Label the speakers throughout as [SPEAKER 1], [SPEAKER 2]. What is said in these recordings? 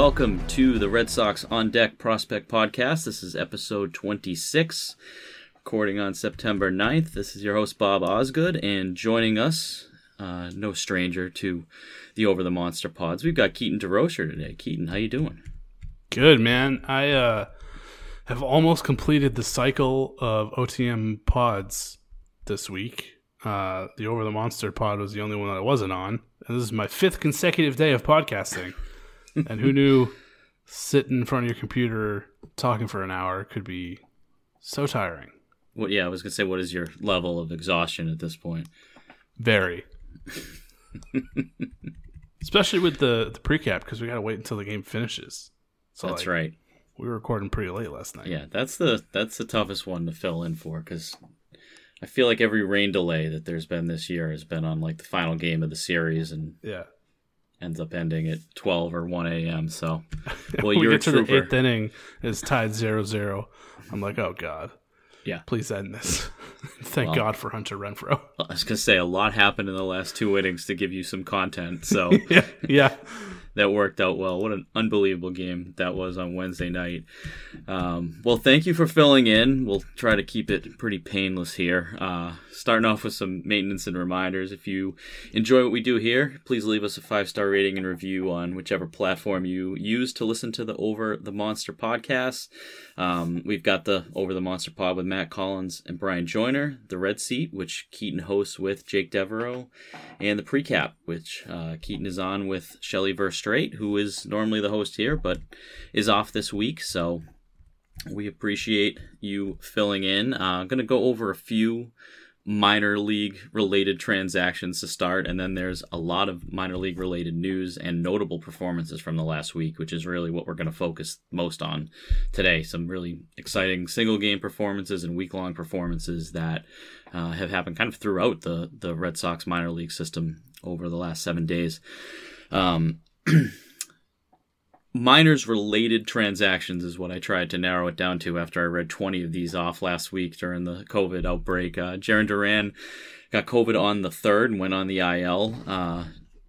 [SPEAKER 1] Welcome to the Red Sox On Deck Prospect Podcast. This is episode 26, recording on September 9th. This is your host, Bob Osgood, and joining us, uh, no stranger to the Over the Monster pods, we've got Keaton DeRocher today. Keaton, how you doing?
[SPEAKER 2] Good man. I uh, have almost completed the cycle of OTM pods this week. Uh, the Over the Monster pod was the only one that I wasn't on, and this is my fifth consecutive day of podcasting. And who knew sitting in front of your computer talking for an hour could be so tiring?
[SPEAKER 1] Well, yeah, I was gonna say, what is your level of exhaustion at this point?
[SPEAKER 2] Very. Especially with the the precap because we got to wait until the game finishes. So
[SPEAKER 1] That's
[SPEAKER 2] like,
[SPEAKER 1] right.
[SPEAKER 2] We were recording pretty late last night.
[SPEAKER 1] Yeah, that's the that's the toughest one to fill in for because I feel like every rain delay that there's been this year has been on like the final game of the series and
[SPEAKER 2] Yeah.
[SPEAKER 1] Ends up ending at 12 or 1 a.m. So, well,
[SPEAKER 2] we
[SPEAKER 1] you're
[SPEAKER 2] get to the eighth inning, it's tied 0-0. I'm like, oh god,
[SPEAKER 1] Yeah,
[SPEAKER 2] please end this. Thank
[SPEAKER 1] Well.
[SPEAKER 2] God for Hunter Renfroe.
[SPEAKER 1] I was gonna say a lot happened in the last two innings to give you some content. So
[SPEAKER 2] yeah, yeah.
[SPEAKER 1] That worked out well. What an unbelievable game that was on Wednesday night. Um, well, thank you for filling in. We'll try to keep it pretty painless here. Uh, starting off with some maintenance and reminders. If you enjoy what we do here, please leave us a five star rating and review on whichever platform you use to listen to the Over the Monster podcast. Um, we've got the Over the Monster pod with Matt Collins and Bryan Joiner, the Red Seat, which Keaton hosts with Jake Devereaux, and the Precap, which uh, Keaton is on with Shelly Who is normally the host here, but is off this week. So we appreciate you filling in. Uh, I'm going to go over a few minor league related transactions to start, and then there's a lot of minor league related news and notable performances from the last week, which is really what we're going to focus most on today. Some really exciting single game performances and week long performances that uh, have happened kind of throughout the the Red Sox minor league system over the last seven days. Um, minors related transactions is what I tried to narrow it down to after I read 20 of these off last week during the COVID outbreak. Uh, Jarren Duran got COVID on the 3rd and went on the IL. Uh,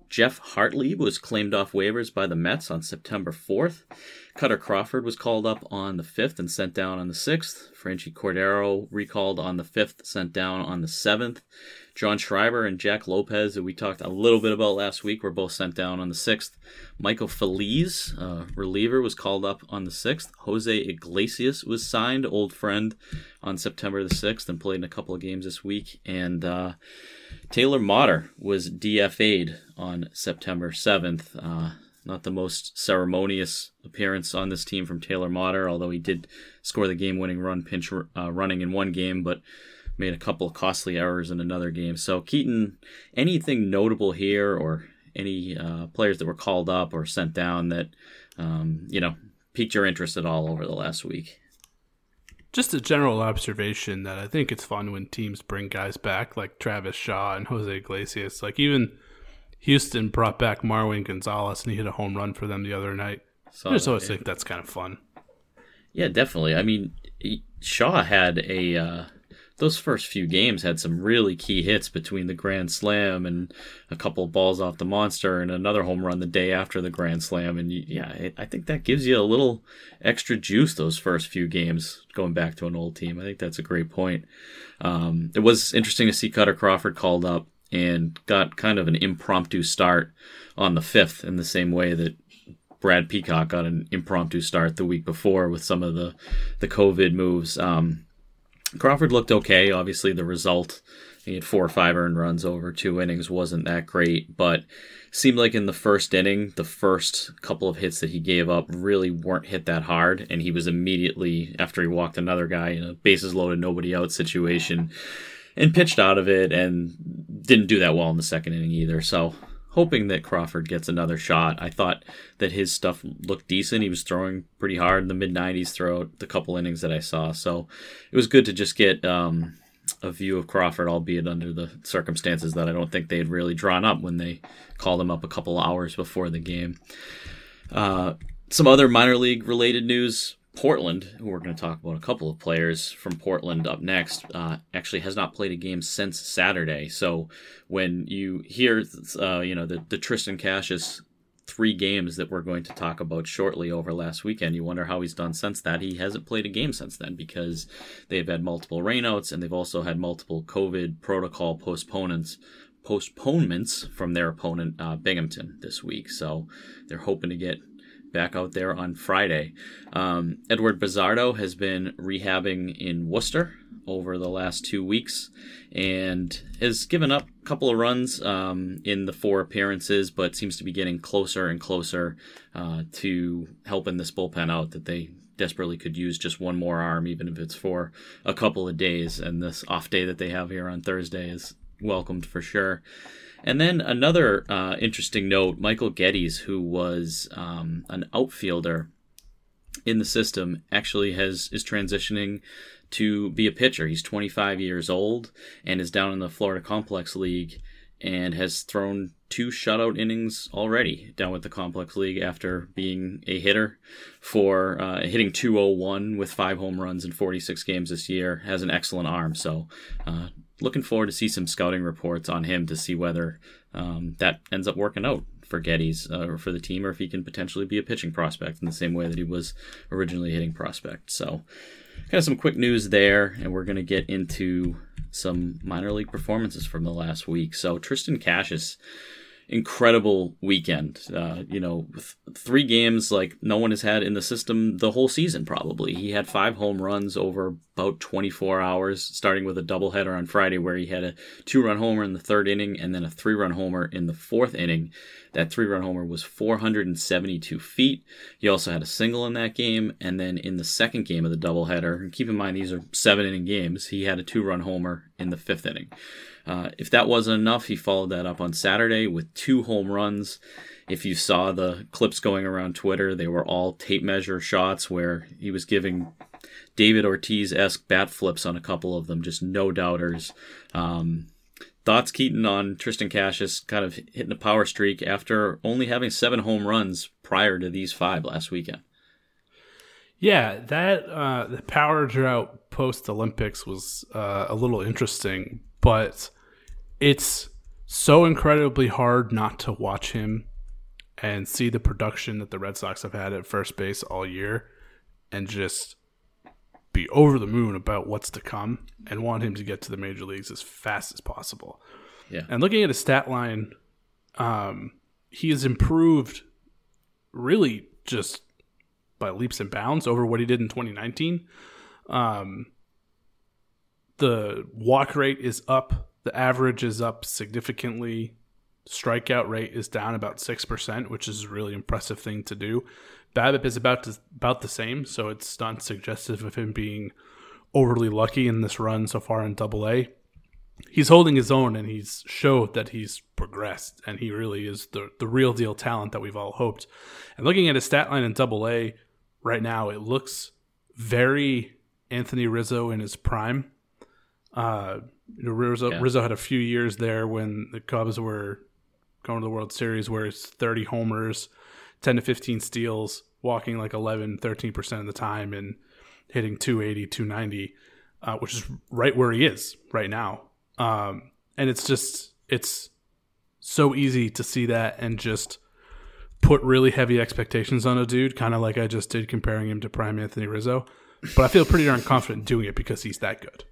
[SPEAKER 1] Jeff Hartley was claimed off waivers by the Mets on September 4th. Kutter Crawford was called up on the 5th and sent down on the 6th. Franchy Cordero recalled on the 5th, sent down on the 7th. John Schreiber and Jack Lopez, that we talked a little bit about last week, were both sent down on the 6th. Michael Feliz, reliever, was called up on the 6th. Jose Iglesias was signed, old friend, on September the 6th and played in a couple of games this week. And uh, Taylor Motter was DFA'd on September 7th. Uh, not the most ceremonious appearance on this team from Taylor Motter, although he did score the game winning run pinch uh, running in one game, but made a couple of costly errors in another game. So, Keaton, anything notable here or any uh, players that were called up or sent down that, um, you know, piqued your interest at all over the last week?
[SPEAKER 2] Just a general observation that I think it's fun when teams bring guys back like Travis Shaw and Jose Iglesias. Like even Houston brought back Marwin Gonzalez and he hit a home run for them the other night.
[SPEAKER 1] So,
[SPEAKER 2] I just always think that's kind of fun.
[SPEAKER 1] Yeah, definitely. I mean, Shaw had a uh, those first few games had some really key hits between the grand slam and a couple of balls off the monster and another home run the day after the grand slam. And yeah i think that gives you a little extra juice those first few games going back to an old team. I think that's a great point. Um, it was interesting to see Kutter Crawford called up and got kind of an impromptu start on the fifth in the same way that Brad Peacock got an impromptu start the week before with some of the the COVID moves. Um, Crawford looked okay. Obviously, the result he had four or five earned runs over two innings wasn't that great, but seemed like in the first inning, the first couple of hits that he gave up really weren't hit that hard, and he was immediately after he walked another guy in a bases loaded, nobody out situation, and pitched out of it, and didn't do that well in the second inning either. So hoping that Crawford gets another shot. I thought that his stuff looked decent. He was throwing pretty hard in the mid 90s throughout the couple innings that I saw. So it was good to just get um, a view of Crawford, albeit under the circumstances that I don't think they had really drawn up when they called him up a couple hours before the game. Uh, some other minor league related news. Portland, who we're going to talk about a couple of players from Portland up next, uh, actually has not played a game since Saturday. So when you hear, uh, you know, the, the Triston Casas three games that we're going to talk about shortly over last weekend, you wonder how he's done since that. He hasn't played a game since then because they've had multiple rainouts and they've also had multiple COVID protocol postponements postponements from their opponent uh, Binghamton this week. So they're hoping to get back out there on Friday. Um, Eduard Bazardo has been rehabbing in Worcester over the last two weeks and has given up a couple of runs um, in the four appearances, but seems to be getting closer and closer uh, to helping this bullpen out that they desperately could use just one more arm, even if it's for a couple of days. And this off day that they have here on Thursday is welcomed for sure. And then another uh, interesting note Michael Gettys, who was um, an outfielder in the system, actually has is transitioning to be a pitcher. He's 25 years old and is down in the Florida Complex League and has thrown two shutout innings already down with the Complex League after being a hitter for uh, hitting 201 with five home runs in 46 games this year. Has an excellent arm, so uh, looking forward to see some scouting reports on him to see whether um, that ends up working out for Gettys uh, or for the team, or if he can potentially be a pitching prospect in the same way that he was originally hitting prospect. So, kind of some quick news there, and we're going to get into some minor league performances from the last week. So, Triston Casas incredible weekend. Uh, you know, th- three games like no one has had in the system the whole season, probably. He had five home runs over about 24 hours, starting with a doubleheader on Friday where he had a two run homer in the third inning and then a three run homer in the fourth inning. That three run homer was 472 feet. He also had a single in that game. And then in the second game of the doubleheader, and keep in mind these are seven inning games, he had a two run homer in the fifth inning. Uh, if that wasn't enough, he followed that up on Saturday with two home runs. If you saw the clips going around Twitter, they were all tape measure shots where he was giving David Ortiz esque bat flips on a couple of them, just no doubters. Um, thoughts, Keaton, on Triston Casas kind of hitting a power streak after only having seven home runs prior to these five last weekend?
[SPEAKER 2] Yeah, that uh, the power drought post Olympics was uh, a little interesting, but it's so incredibly hard not to watch him and see the production that the Red Sox have had at first base all year and just be over the moon about what's to come and want him to get to the major leagues as fast as possible.
[SPEAKER 1] Yeah.
[SPEAKER 2] And looking at his stat line, um, he has improved really just by leaps and bounds over what he did in 2019. Um, the walk rate is up, the average is up significantly. Strikeout rate is down about six percent, which is a really impressive thing to do. BABIP is about to, about the same, so it's not suggestive of him being overly lucky in this run so far in Double A. He's holding his own, and he's showed that he's progressed, and he really is the the real deal talent that we've all hoped. And looking at his stat line in Double A right now, it looks very Anthony Rizzo in his prime. Uh, Rizzo, yeah. Rizzo had a few years there when the Cubs were going to the World Series, where it's 30 homers, 10 to 15 steals, walking like 11, 13% of the time and hitting 280, 290, uh, which is right where he is right now. Um, and it's just, it's so easy to see that and just put really heavy expectations on a dude, kind of like I just did comparing him to Prime Anthony Rizzo. But I feel pretty darn confident doing it because he's that good.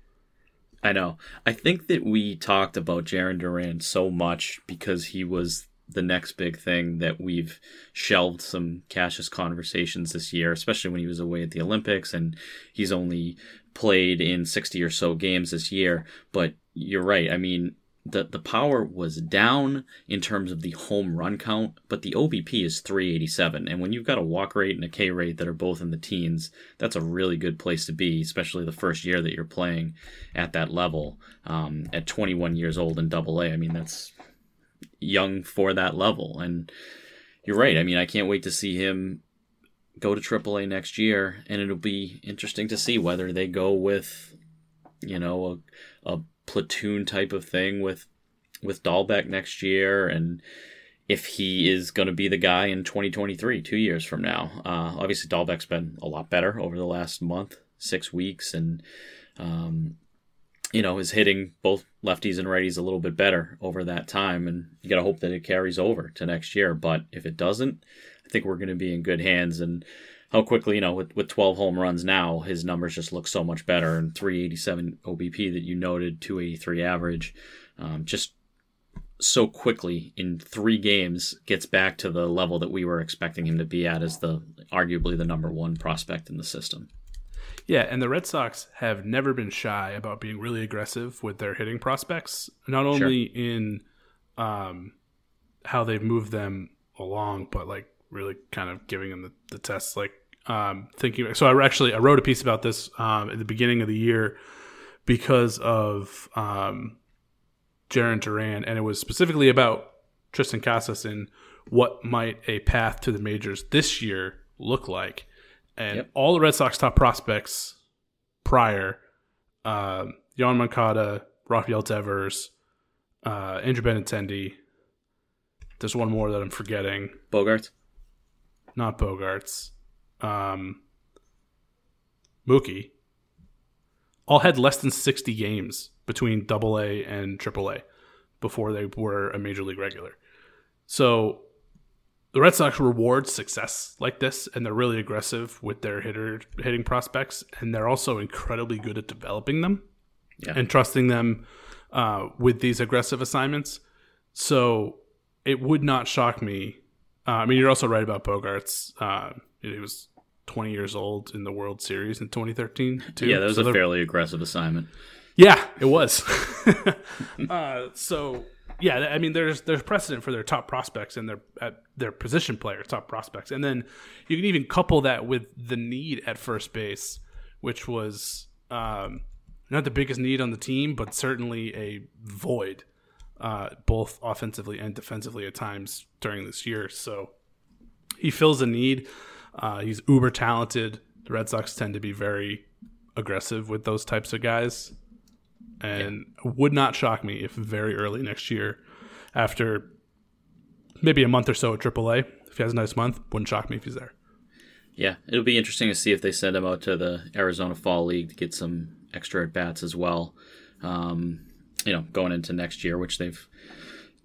[SPEAKER 1] I know. I think that we talked about Jarren Duran so much because he was the next big thing that we've shelved some Casas conversations this year, especially when he was away at the Olympics and he's only played in 60 or so games this year. But you're right. I mean, the the power was down in terms of the home run count, but the OBP is 387. And when you've got a walk rate and a K rate that are both in the teens, that's a really good place to be, especially the first year that you're playing at that level. Um, at 21 years old in Double A, I mean that's young for that level. And you're right. I mean, I can't wait to see him go to AAA next year, and it'll be interesting to see whether they go with, you know, a, a platoon type of thing with with Dalbec next year, and if he is going to be the guy in 2023, two years from now. Uh, obviously, Dalbec's been a lot better over the last month, six weeks, and um, you know is hitting both lefties and righties a little bit better over that time, and you got to hope that it carries over to next year. But if it doesn't, I think we're going to be in good hands and how quickly, you know, with, with 12 home runs now, his numbers just look so much better. And 387 OBP that you noted, 283 average, um, just so quickly in three games gets back to the level that we were expecting him to be at as the arguably the number one prospect in the system.
[SPEAKER 2] Yeah, and the Red Sox have never been shy about being really aggressive with their hitting prospects, not only sure. in um, how they've moved them along, but like really kind of giving them the, the tests. Like um, thinking. So I actually I wrote a piece about this um, at the beginning of the year because of um, Jarren Duran, and it was specifically about Triston Casas and what might a path to the majors this year look like. And yep. all the Red Sox top prospects prior, um, Yoan Moncada, Rafael Devers, uh, Andrew Benintendi. There's one more that I'm forgetting.
[SPEAKER 1] Bogaerts?
[SPEAKER 2] Not Bogaerts um, Mookie all had less than 60 games between Double A and Triple A before they were a major league regular. So the Red Sox reward success like this, and they're really aggressive with their hitter hitting prospects, and they're also incredibly good at developing them yeah. and trusting them uh, with these aggressive assignments. So it would not shock me. Uh, I mean, you're also right about Bogaerts. Uh, he was 20 years old in the World Series in 2013. Too.
[SPEAKER 1] Yeah, that was so a fairly aggressive assignment.
[SPEAKER 2] Yeah, it was. uh, so yeah, I mean, there's there's precedent for their top prospects and their at their position player top prospects, and then you can even couple that with the need at first base, which was um, not the biggest need on the team, but certainly a void, uh, both offensively and defensively at times during this year. So he fills a need. Uh, he's uber talented. The Red Sox tend to be very aggressive with those types of guys, and yeah. would not shock me if very early next year, after maybe a month or so at AAA, if he has a nice month, wouldn't shock me if he's there.
[SPEAKER 1] Yeah, it'll be interesting to see if they send him out to the Arizona Fall League to get some extra at bats as well. Um, you know, going into next year, which they've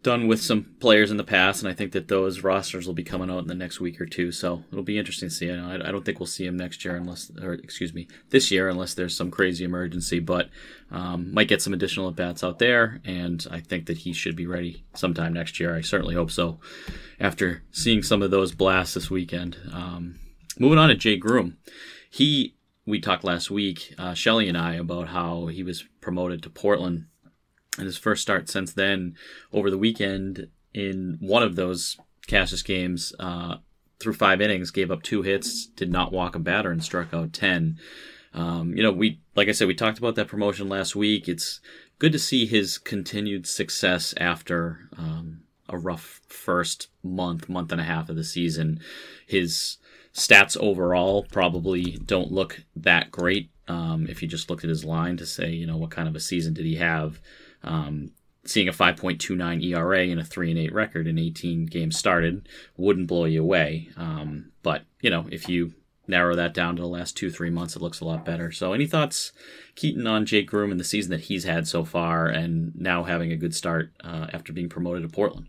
[SPEAKER 1] done with some players in the past, and I think that those rosters will be coming out in the next week or two. So it'll be interesting to see. I, don't think we'll see him next year unless, or excuse me, this year unless there's some crazy emergency. But um, might get some additional at bats out there, and I think that he should be ready sometime next year. I certainly hope so. After seeing some of those blasts this weekend, um, moving on to Jay Groome, he we talked last week, uh, Shelly and I, about how he was promoted to Portland and his first start since then over the weekend in one of those Casas games uh, through five innings, gave up two hits, did not walk a batter, and struck out 10. Um, you know, we, like I said, we talked about that promotion last week. It's good to see his continued success after um, a rough first month, month and a half of the season. His stats overall probably don't look that great um, if you just looked at his line to say, you know, what kind of a season did he have. Um, seeing a 5.29 ERA and a 3 and 8 record in 18 games started wouldn't blow you away. Um, but, you know, if you narrow that down to the last two, three months, it looks a lot better. So, any thoughts, Keaton, on Jake Groome and the season that he's had so far and now having a good start uh, after being promoted to Portland?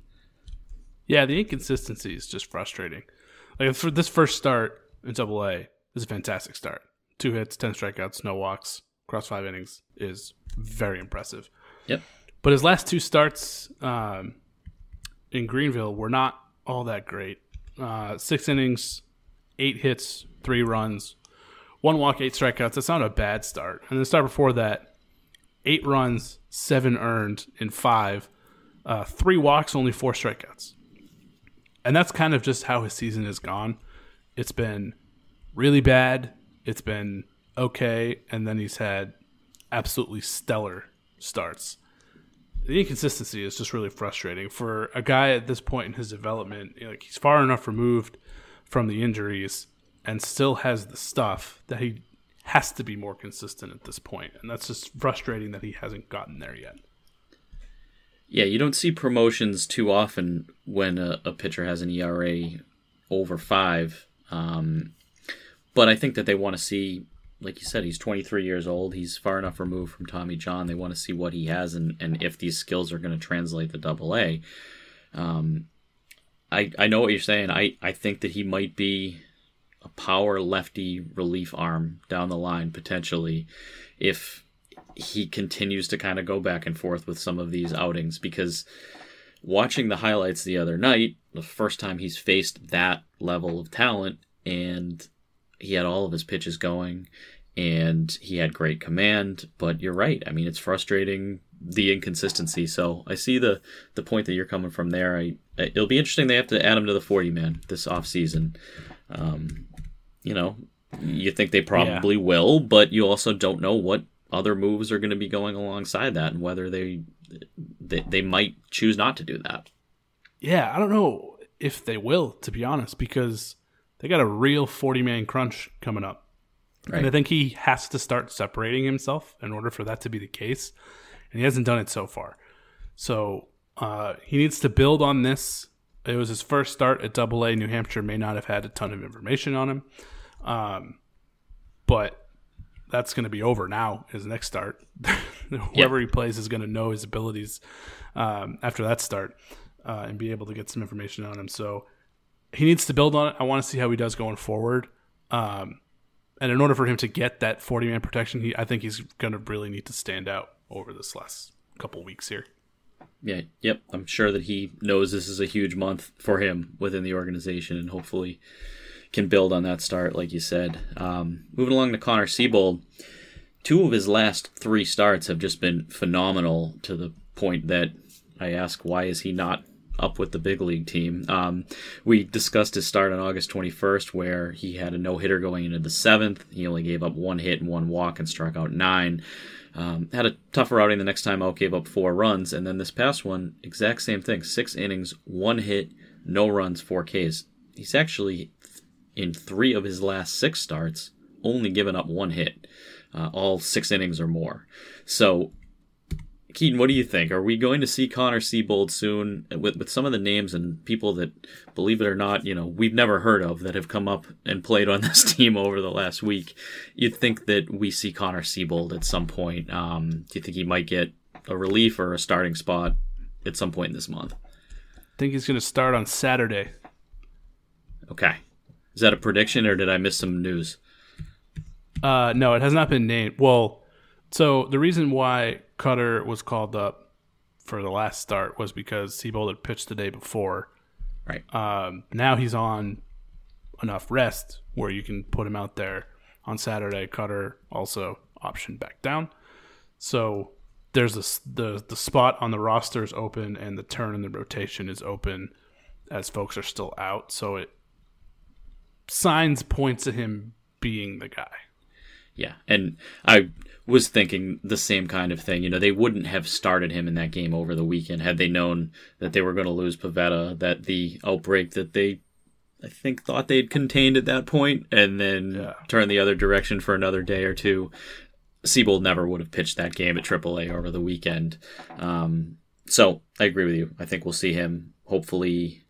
[SPEAKER 2] Yeah, the inconsistency is just frustrating. Like for this first start in Double A is a fantastic start. Two hits, ten strikeouts, no walks, across five innings is very impressive.
[SPEAKER 1] Yep.
[SPEAKER 2] But his last two starts um, in Greenville were not all that great. Uh, six innings, eight hits, three runs, one walk, eight strikeouts. That's not a bad start. And the start before that, eight runs, seven earned in five, uh, three walks, only four strikeouts. And that's kind of just how his season has gone. It's been really bad. It's been okay, and then he's had absolutely stellar starts. The inconsistency is just really frustrating for a guy at this point in his development. Like he's far enough removed from the injuries and still has the stuff that he has to be more consistent at this point, and that's just frustrating that he hasn't gotten there yet.
[SPEAKER 1] Yeah, you don't see promotions too often when a, a pitcher has an ERA over five. Um, but I think that they want to see like you said, he's 23 years old. He's far enough removed from Tommy John. They want to see what he has and, and if these skills are going to translate to double A. Um, I, I know what you're saying. I, I think that he might be a power lefty relief arm down the line, potentially, if he continues to kind of go back and forth with some of these outings. Because watching the highlights the other night, the first time he's faced that level of talent, and he had all of his pitches going and he had great command but you're right. I mean it's frustrating the inconsistency. So i see the the point that you're coming from there. I, it'll be interesting. They have to add him to the 40 man this off season um, you know you think they probably yeah. will but you also don't know what other moves are going to be going alongside that and whether they, they they might choose not to do that.
[SPEAKER 2] Yeah i don't know if they will to be honest because they got a real 40 man crunch coming up. Right. And I think he has to start separating himself in order for that to be the case. And he hasn't done it so far. So uh, he needs to build on this. It was his first start at Double A. New Hampshire may not have had a ton of information on him, um, but that's going to be over now. His next start, whoever yep. he plays is going to know his abilities um, after that start uh, and be able to get some information on him. So he needs to build on it. I want to see how he does going forward. Um, and in order for him to get that 40 man protection, he I think he's going to really need to stand out over this last couple weeks here.
[SPEAKER 1] Yeah, yep. I'm sure that he knows this is a huge month for him within the organization and hopefully can build on that start, like you said. Um, moving along to Connor Seabold, two of his last three starts have just been phenomenal to the point that I ask, why is he not up with the big league team. Um, we discussed his start on August 21st, where he had a no hitter going into the seventh. He only gave up one hit and one walk and struck out nine. Um, had a tougher outing the next time out, gave up four runs. And then this past one, exact same thing six innings, one hit, no runs, four Ks. He's actually, in three of his last six starts, only given up one hit, uh, all six innings or more. So Keaton, what do you think? Are we going to see Connor Seabold soon with, with some of the names and people that, believe it or not, you know, we've never heard of that have come up and played on this team over the last week? You'd think that we see Connor Seabold at some point. Um, do you think he might get a relief or a starting spot at some point in this month?
[SPEAKER 2] I think he's going to start on Saturday.
[SPEAKER 1] Okay. Is that a prediction or did I miss some news?
[SPEAKER 2] Uh, no, it has not been named. Well, so the reason why Kutter was called up for the last start was because Seabold had pitched the day before.
[SPEAKER 1] Right.
[SPEAKER 2] Um, now he's on enough rest where you can put him out there on Saturday. Kutter also optioned back down. So there's a, the the spot on the roster is open and the turn in the rotation is open as folks are still out. So it signs points to him being the guy.
[SPEAKER 1] Yeah, and I was thinking the same kind of thing. You know, they wouldn't have started him in that game over the weekend had they known that they were going to lose Pivetta, that the outbreak that they, I think, thought they'd contained at that point, and then yeah. turn the other direction for another day or two. Seabold never would have pitched that game at AAA over the weekend. Um, so I agree with you. I think we'll see him hopefully,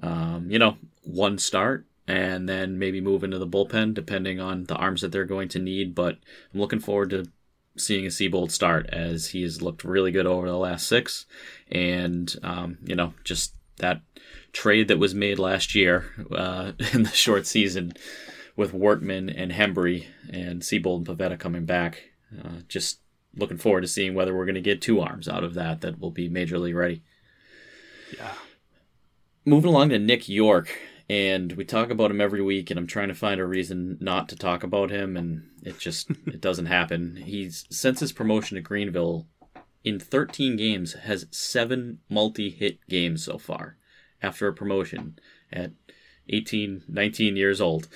[SPEAKER 1] um, you know, one start and then maybe move into the bullpen depending on the arms that they're going to need. But I'm looking forward to seeing a Seabold start as he has looked really good over the last six, and um, you know just that trade that was made last year uh, in the short season with Workman and Hembree and Seabold and Pivetta coming back. Uh, just looking forward to seeing whether we're going to get two arms out of that that will be major league ready.
[SPEAKER 2] Yeah.
[SPEAKER 1] Moving along to Nick Yorke, and we talk about him every week, and I'm trying to find a reason not to talk about him, and it just it doesn't happen. He's since his promotion to Greenville, in 13 games, has seven multi-hit games so far after a promotion at 18, 19 years old.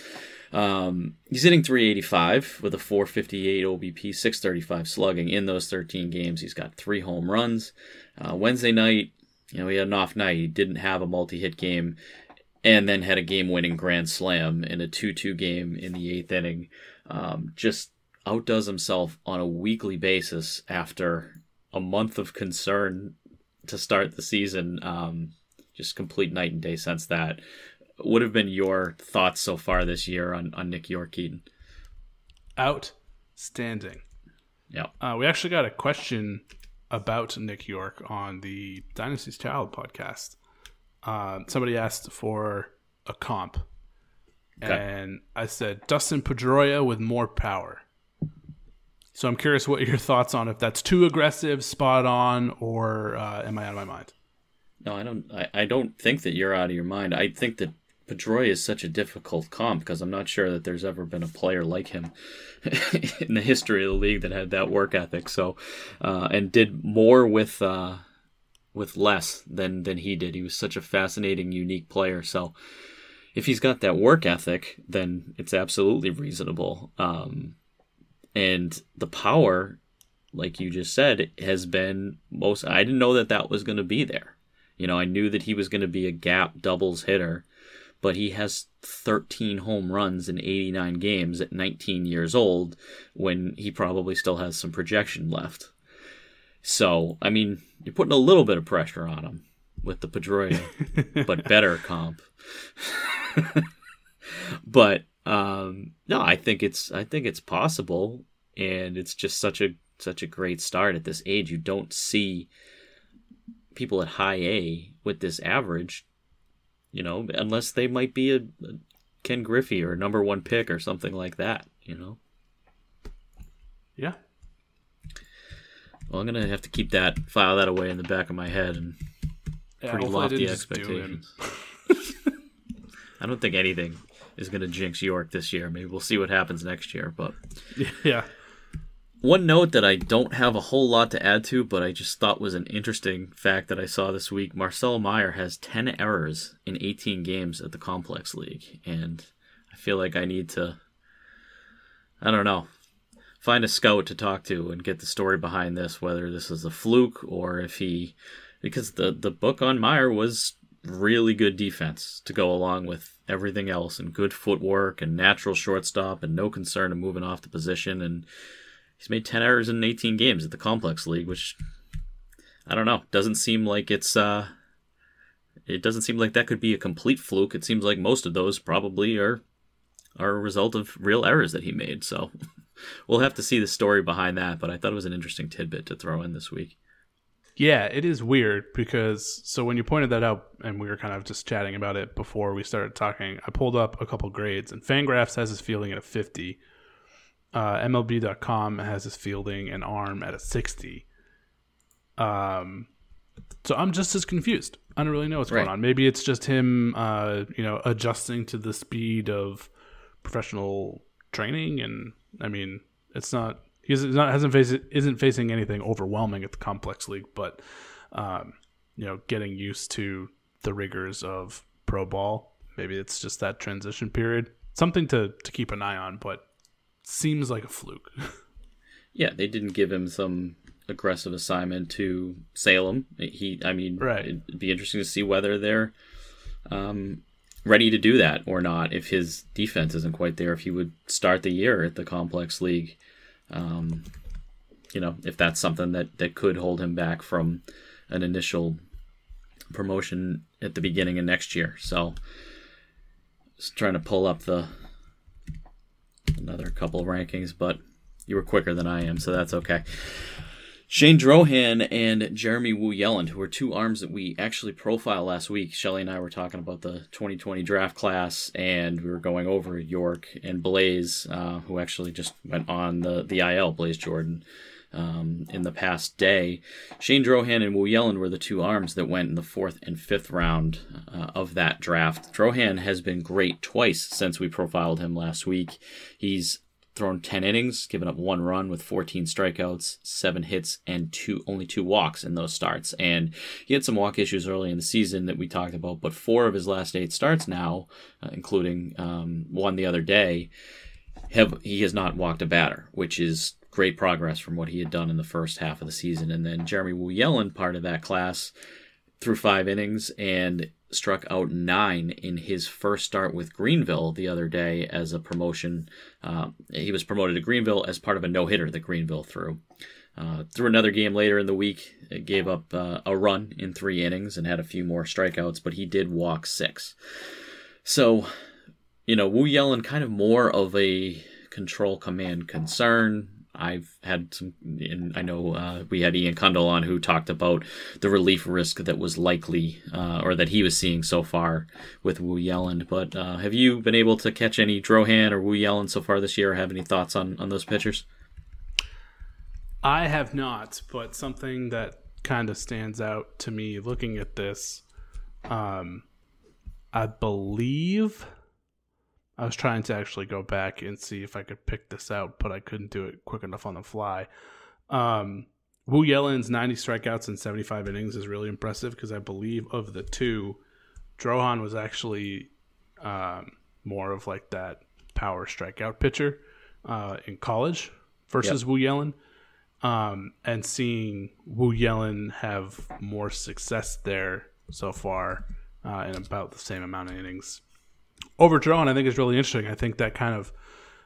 [SPEAKER 1] Um, he's hitting 385 with a 458 OBP, 635 slugging in those 13 games. He's got three home runs. Uh, Wednesday night, you know, he had an off night. He didn't have a multi hit game and then had a game winning grand slam in a 2 2 game in the eighth inning. Um, just outdoes himself on a weekly basis after a month of concern to start the season. Um, just complete night and day since that what have been your thoughts so far this year on, on Nick Keaton?
[SPEAKER 2] Outstanding.
[SPEAKER 1] Yeah.
[SPEAKER 2] Uh, we actually got a question about Nick Yorke on the Dynasty's Child podcast. Uh, somebody asked for a comp. Okay. And I said Dustin Pedroia with more power. So I'm curious what your thoughts on if that's too aggressive, spot on, or uh, am I out of my mind?
[SPEAKER 1] No, I don't. I, I don't think that you're out of your mind. I think that Pedroia is such a difficult comp because I'm not sure that there's ever been a player like him in the history of the league that had that work ethic. So, uh, and did more with uh, with less than than he did. He was such a fascinating, unique player. So, if he's got that work ethic, then it's absolutely reasonable. Um, and the power, like you just said, has been most. I didn't know that that was going to be there. You know, I knew that he was going to be a gap doubles hitter but he has 13 home runs in 89 games at 19 years old when he probably still has some projection left. So, I mean, you're putting a little bit of pressure on him with the Pedroia, but better comp. but um, no, I think it's I think it's possible, and it's just such a such a great start at this age. You don't see people at high A with this average you know, unless they might be a, a Ken Griffey or a number one pick or something like that, you know.
[SPEAKER 2] Yeah.
[SPEAKER 1] Well, I'm gonna have to keep that file that away in the back of my head and yeah, pretty lofty expectations. Do I don't think anything is gonna jinx Yorke this year. Maybe we'll see what happens next year, but
[SPEAKER 2] yeah.
[SPEAKER 1] One note that I don't have a whole lot to add to, but I just thought was an interesting fact that I saw this week. Marcel Meyer has 10 errors in 18 games at the Complex League. And I feel like I need to, I don't know, find a scout to talk to and get the story behind this, whether this is a fluke or if he, because the, the book on Meyer was really good defense to go along with everything else and good footwork and natural shortstop and no concern of moving off the position. And, he's made 10 errors in 18 games at the complex league which i don't know. Doesn't seem like it's uh it doesn't seem like that could be a complete fluke. It seems like most of those probably are are a result of real errors that he made. So we'll have to see the story behind that but i thought it was an interesting tidbit to throw in this week
[SPEAKER 2] yeah it is weird because so when you pointed that out and we were kind of just chatting about it before we started talking i pulled up a couple grades and fangraphs has his fielding at a 50 uh, MLB.com has his fielding and arm at a 60. Um, so I'm just as confused. I don't really know what's right. going on. Maybe it's just him, uh, you know, adjusting to the speed of professional training. And I mean, it's not he's not hasn't faced isn't facing anything overwhelming at the complex league, but um, you know, getting used to the rigors of pro ball. Maybe it's just that transition period. Something to to keep an eye on, but seems like a fluke.
[SPEAKER 1] yeah, they didn't give him some aggressive assignment to Salem. He, I mean,
[SPEAKER 2] right.
[SPEAKER 1] it'd be interesting to see whether they're um, ready to do that or not. If his defense isn't quite there, if he would start the year at the complex league, um, you know, if that's something that that could hold him back from an initial promotion at the beginning of next year. So just trying to pull up the another couple rankings, but you were quicker than I am, so that's okay. Shane Drohan and Jeremy Wu Yelland, who are two arms that we actually profiled last week. Shelly and I were talking about the 2020 draft class, and we were going over Yorke and Blaze, uh, who actually just went on the, the IL, Blaze Jordan, um, in the past day. Shane Drohan and Wu Yelland were the two arms that went in the fourth and fifth round uh, of that draft. Drohan has been great twice since we profiled him last week. He's thrown 10 innings, given up one run with 14 strikeouts, seven hits, and two only two walks in those starts. And he had some walk issues early in the season that we talked about, but four of his last eight starts now, uh, including um, one the other day, have he has not walked a batter, which is great progress from what he had done in the first half of the season. And then Jeremy Wu Yelland, part of that class, threw five innings and struck out nine in his first start with Greenville the other day as a promotion. Uh, he was promoted to Greenville as part of a no hitter that Greenville threw. Uh, threw another game later in the week, gave up uh, a run in three innings and had a few more strikeouts, but he did walk six. So, you know, Wu Yelland kind of more of a control command concern. I've had some, and I know uh, we had Ian Cundall on who talked about the relief risk that was likely, uh, or that he was seeing so far with Wu Yelland. But uh, have you been able to catch any Drohan or Wu Yelland so far this year? Or have any thoughts on on those pitchers?
[SPEAKER 2] I have not, but something that kind of stands out to me looking at this, um, I believe I was trying to actually go back and see if I could pick this out, but I couldn't do it quick enough on the fly. Um, Wu Yelland's 90 strikeouts in 75 innings is really impressive because I believe of the two, Drohan was actually um, more of like that power strikeout pitcher uh, in college versus yep. Wu Yelland. Um, and seeing Wu Yelland have more success there so far uh, in about the same amount of innings over Drohan, I think is really interesting. I think that kind of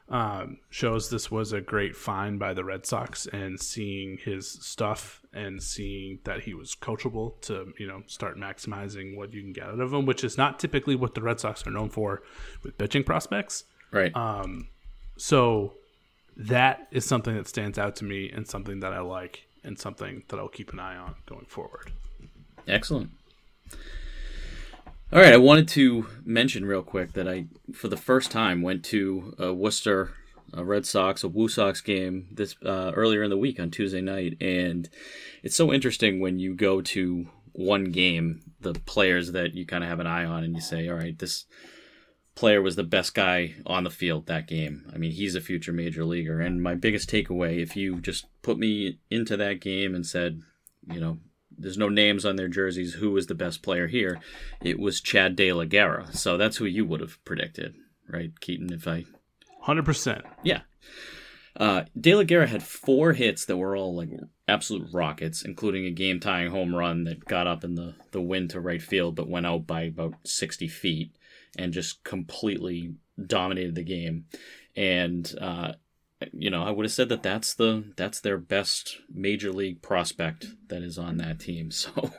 [SPEAKER 2] um, shows this was a great find by the Red Sox and seeing his stuff and seeing that he was coachable to you know start maximizing what you can get out of him, which is not typically what the Red Sox are known for with pitching prospects.
[SPEAKER 1] Right.
[SPEAKER 2] Um, so that is something that stands out to me and something that I like and something that I'll keep an eye on going forward.
[SPEAKER 1] Excellent. All right, I wanted to mention real quick that I, for the first time, went to a Worcester a Red Sox, a Woo Sox game this uh, earlier in the week on Tuesday night, and it's so interesting when you go to one game, the players that you kind of have an eye on, and you say, all right, this player was the best guy on the field that game. I mean, he's a future major leaguer. And my biggest takeaway, if you just put me into that game and said, you know, there's no names on their jerseys who was the best player here. It was Chad De La Guerra. So that's who you would have predicted, right, Keaton? If I,
[SPEAKER 2] hundred percent,
[SPEAKER 1] yeah. Uh, De La Guerra had four hits that were all like absolute rockets, including a game tying home run that got up in the, the wind to right field but went out by about 60 feet and just completely dominated the game. And uh, you know, I would have said that that's the that's their best major league prospect that is on that team. So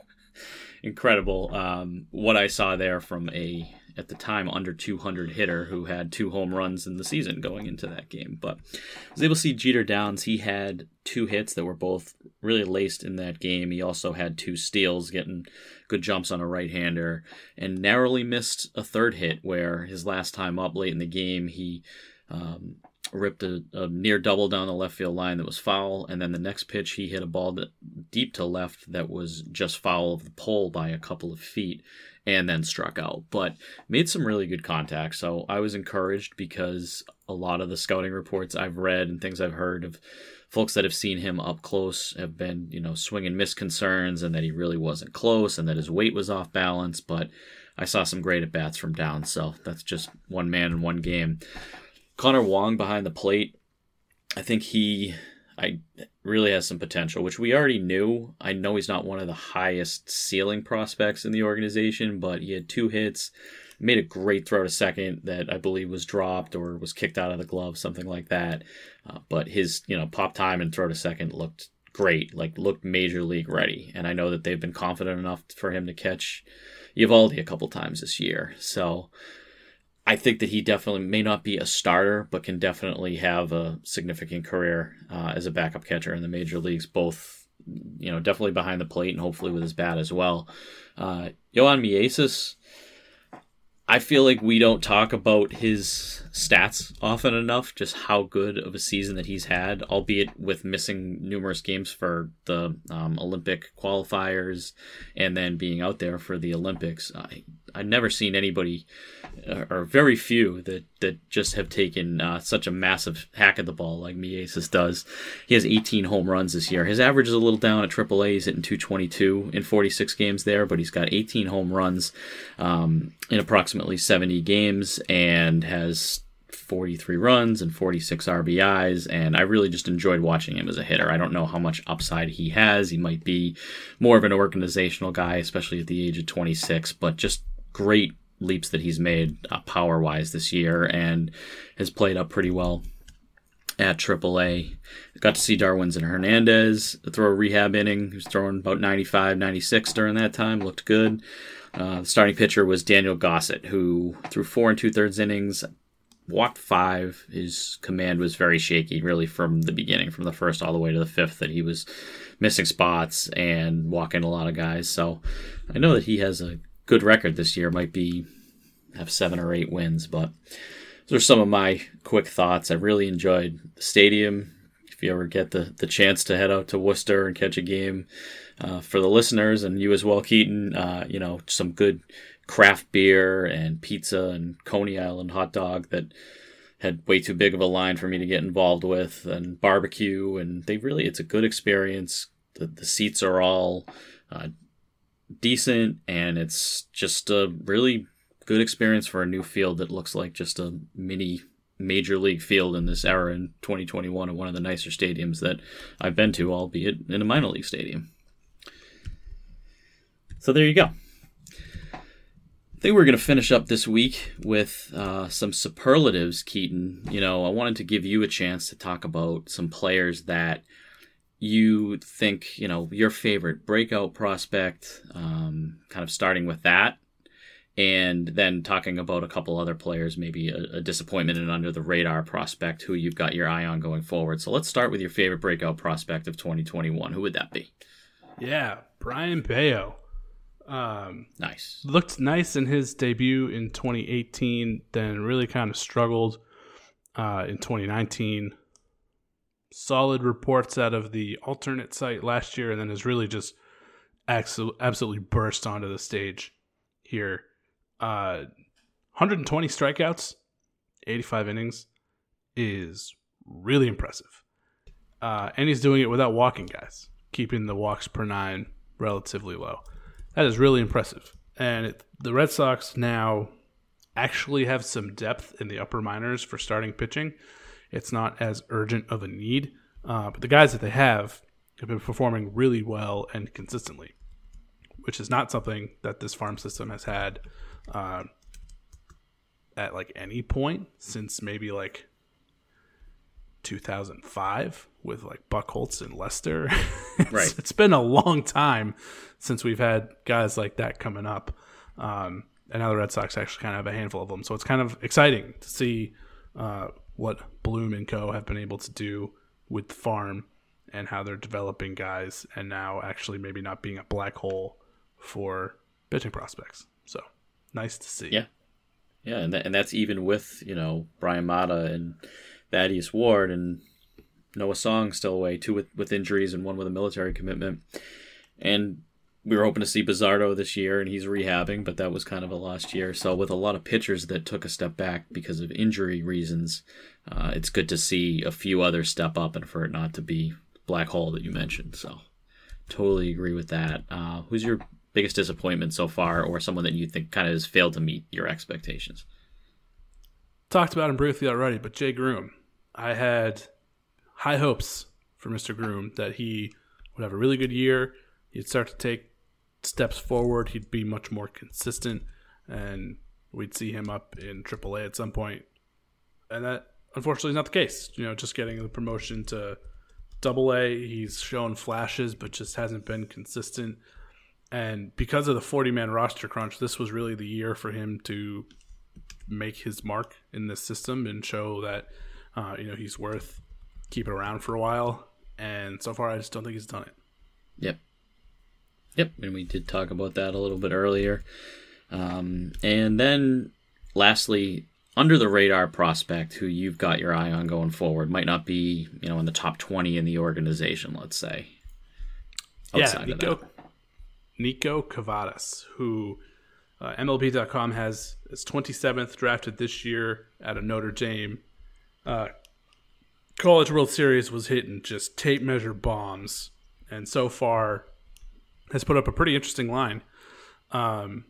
[SPEAKER 1] incredible um, what I saw there from a at the time under 200 hitter who had two home runs in the season going into that game. But I was able to see Jeter Downs. He had two hits that were both really laced in that game. He also had two steals, getting good jumps on a right hander, and narrowly missed a third hit where his last time up late in the game he. Um, ripped a, a, near double down the left field line that was foul, and then the next pitch he hit a ball that, deep to left that was just foul of the pole by a couple of feet, and then struck out. But made some really good contact, so I was encouraged because a lot of the scouting reports I've read and things I've heard of folks that have seen him up close have been you know swing and miss concerns, and that he really wasn't close, and that his weight was off balance, but. I saw some great at bats from down, so that's just one man in one game. Connor Wong behind the plate, I think he I really has some potential, which we already knew. I know he's not one of the highest ceiling prospects in the organization, but he had two hits, made a great throw to second that I believe was dropped or was kicked out of the glove, something like that. Uh, but his, you know, pop time and throw to second looked great, like looked major league ready. And I know that they've been confident enough for him to catch Eovaldi a couple times this year. So I think that he definitely may not be a starter, but can definitely have a significant career uh, as a backup catcher in the major leagues, both, you know, definitely behind the plate and hopefully with his bat as well. Uh, Johan I feel like we don't talk about his stats often enough, just how good of a season that he's had, albeit with missing numerous games for the um, Olympic qualifiers and then being out there for the Olympics. I, I've never seen anybody, uh, or very few, that, that just have taken uh, such a massive hack at the ball like Mieses does. He has 18 home runs this year. His average is a little down at AAA. He's hitting 222 in 46 games there, but he's got 18 home runs um, in approximately 70 games and has 43 runs and 46 RBIs, and I really just enjoyed watching him as a hitter. I don't know how much upside he has. He might be more of an organizational guy, especially at the age of 26, but just great leaps that he's made uh, power wise this year and has played up pretty well at AAA. Got to see Darwinzon Hernandez throw a rehab inning. He was throwing about 95, 96 during that time. Looked good. Uh, the starting pitcher was Daniel Gossett, who threw four and two thirds innings, walked five. His command was very shaky, really, from the beginning, from the first all the way to the fifth, that he was missing spots and walking a lot of guys. So I know that he has a good record this year. Might be have seven or eight wins, but those are some of my quick thoughts. I really enjoyed the stadium. If you ever get the, the chance to head out to Worcester and catch a game, uh, for the listeners and you as well, Keaton, uh, you know, some good craft beer and pizza and Coney Island hot dog that had way too big of a line for me to get involved with and barbecue. And they really, it's a good experience. The, the seats are all uh, decent and it's just a really good experience for a new field that looks like just a mini major league field in this era in 2021 and one of the nicer stadiums that I've been to, albeit in a minor league stadium. So there you go. I think we're going to finish up this week with uh, some superlatives, Keaton. You know, I wanted to give you a chance to talk about some players that you think, you know, your favorite breakout prospect, um, kind of starting with that, and then talking about a couple other players, maybe a, a, disappointment and under the radar prospect who you've got your eye on going forward. So let's start with your favorite breakout prospect of 2021. Who would that be?
[SPEAKER 2] Yeah, Brayan Bello. Um,
[SPEAKER 1] nice.
[SPEAKER 2] Looked nice in his debut in 2018, then really kind of struggled uh, in 2019. Solid reports out of the alternate site last year, and then has really just absolutely burst onto the stage here. Uh, 120 strikeouts, 85 innings is really impressive. Uh, and he's doing it without walking guys, keeping the walks per nine relatively low. That is really impressive. And it, the Red Sox now actually have some depth in the upper minors for starting pitching. It's not as urgent of a need, uh, but the guys that they have have been performing really well and consistently, which is not something that this farm system has had uh, at like any point since maybe like 2005 with like Buchholz and Lester. it's,
[SPEAKER 1] right.
[SPEAKER 2] It's been a long time since we've had guys like that coming up. Um, and now the Red Sox actually kind of have a handful of them. So it's kind of exciting to see uh, what Bloom and Co. have been able to do with the farm and how they're developing guys and now actually maybe not being a black hole for pitching prospects. So nice to see.
[SPEAKER 1] Yeah. Yeah. And, that, and that's even with, you know, Bryan Mata and Thaddeus Ward and Noah Song still away, two with, with injuries and one with a military commitment. And we were hoping to see Bazardo this year, and he's rehabbing, but that was kind of a lost year. So, with a lot of pitchers that took a step back because of injury reasons, uh, it's good to see a few others step up and for it not to be black hole that you mentioned. So, totally agree with that. Uh, who's your biggest disappointment so far, or someone that you think kind of has failed to meet your expectations?
[SPEAKER 2] Talked about him briefly already, but Jay Groome. I had high hopes for Mr. Groome that he would have a really good year. He'd start to take steps forward. He'd be much more consistent, and we'd see him up in AAA at some point. And that, unfortunately, is not the case. You know, just getting the promotion to double A. He's shown flashes, but just hasn't been consistent. And because of the 40 man roster crunch, this was really the year for him to make his mark in this system and show that, uh, you know, he's worth keeping around for a while. And so far, I just don't think he's done it.
[SPEAKER 1] Yep. Yep. And we did talk about that a little bit earlier. Um, and then lastly, under the radar prospect who you've got your eye on going forward might not be, you know, in the top 20 in the organization, let's say.
[SPEAKER 2] Outside yeah, Niko, Nico Kavadas, who uh, MLB.com has is 27th drafted this year out of Notre Dame. Uh, College World Series was hitting just tape measure bombs, and so far has put up a pretty interesting line. Um,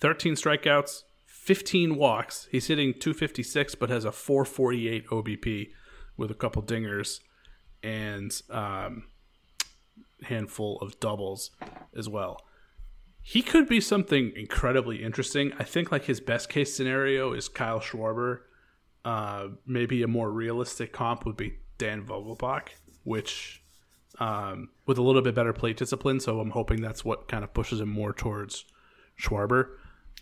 [SPEAKER 2] 13 strikeouts, 15 walks. He's hitting 256, but has a 448 OBP with a couple dingers and um, handful of doubles as well. He could be something incredibly interesting. I think like his best case scenario is Kyle Schwarber. Uh, maybe a more realistic comp would be Dan Vogelbach, which um, with a little bit better plate discipline. So I'm hoping that's what kind of pushes him more towards Schwarber.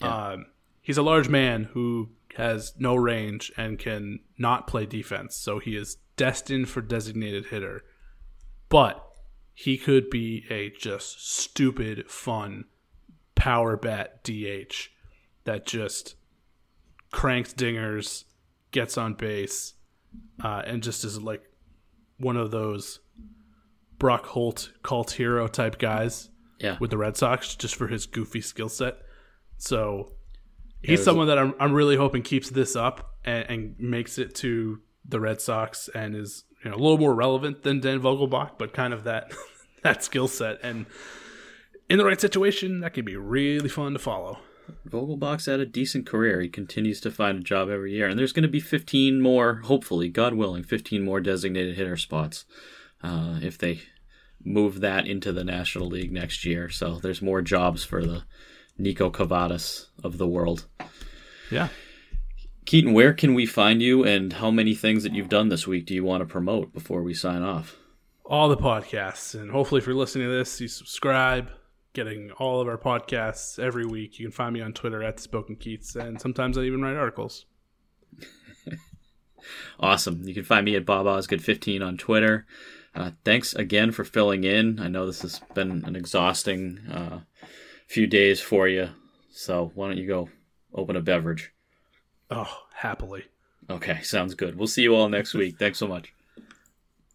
[SPEAKER 2] Yeah. Um, he's a large man who has no range and can not play defense. So he is destined for designated hitter. But he could be a just stupid, fun power bat DH that just cranks dingers, gets on base, uh, and just is like one of those Brock Holt cult hero type guys
[SPEAKER 1] yeah.
[SPEAKER 2] with the Red Sox just for his goofy skill set. So he's someone that I'm, I'm really hoping keeps this up and, and, makes it to the Red Sox and is you know a little more relevant than Dan Vogelbach, but kind of that that skill set and in the right situation that could be really fun to follow.
[SPEAKER 1] Vogelbach's had a decent career. He continues to find a job every year, and there's going to be 15 more, hopefully, God willing, 15 more designated hitter spots uh, if they move that into the National League next year. So there's more jobs for the Niko Kavadas of the world.
[SPEAKER 2] Yeah.
[SPEAKER 1] Keaton, where can we find you and how many things that you've done this week do you want to promote before we sign off?
[SPEAKER 2] All the podcasts. And hopefully, if you're listening to this, you subscribe, getting all of our podcasts every week. You can find me on Twitter at Spoken Keats, and sometimes I even write articles.
[SPEAKER 1] awesome. You can find me at Bob Osgood15 on Twitter. Uh, thanks again for filling in. I know this has been an exhausting uh, few days for you. So why don't you go open a beverage?
[SPEAKER 2] Oh, happily.
[SPEAKER 1] Okay, sounds good. We'll see you all next week. Thanks so much.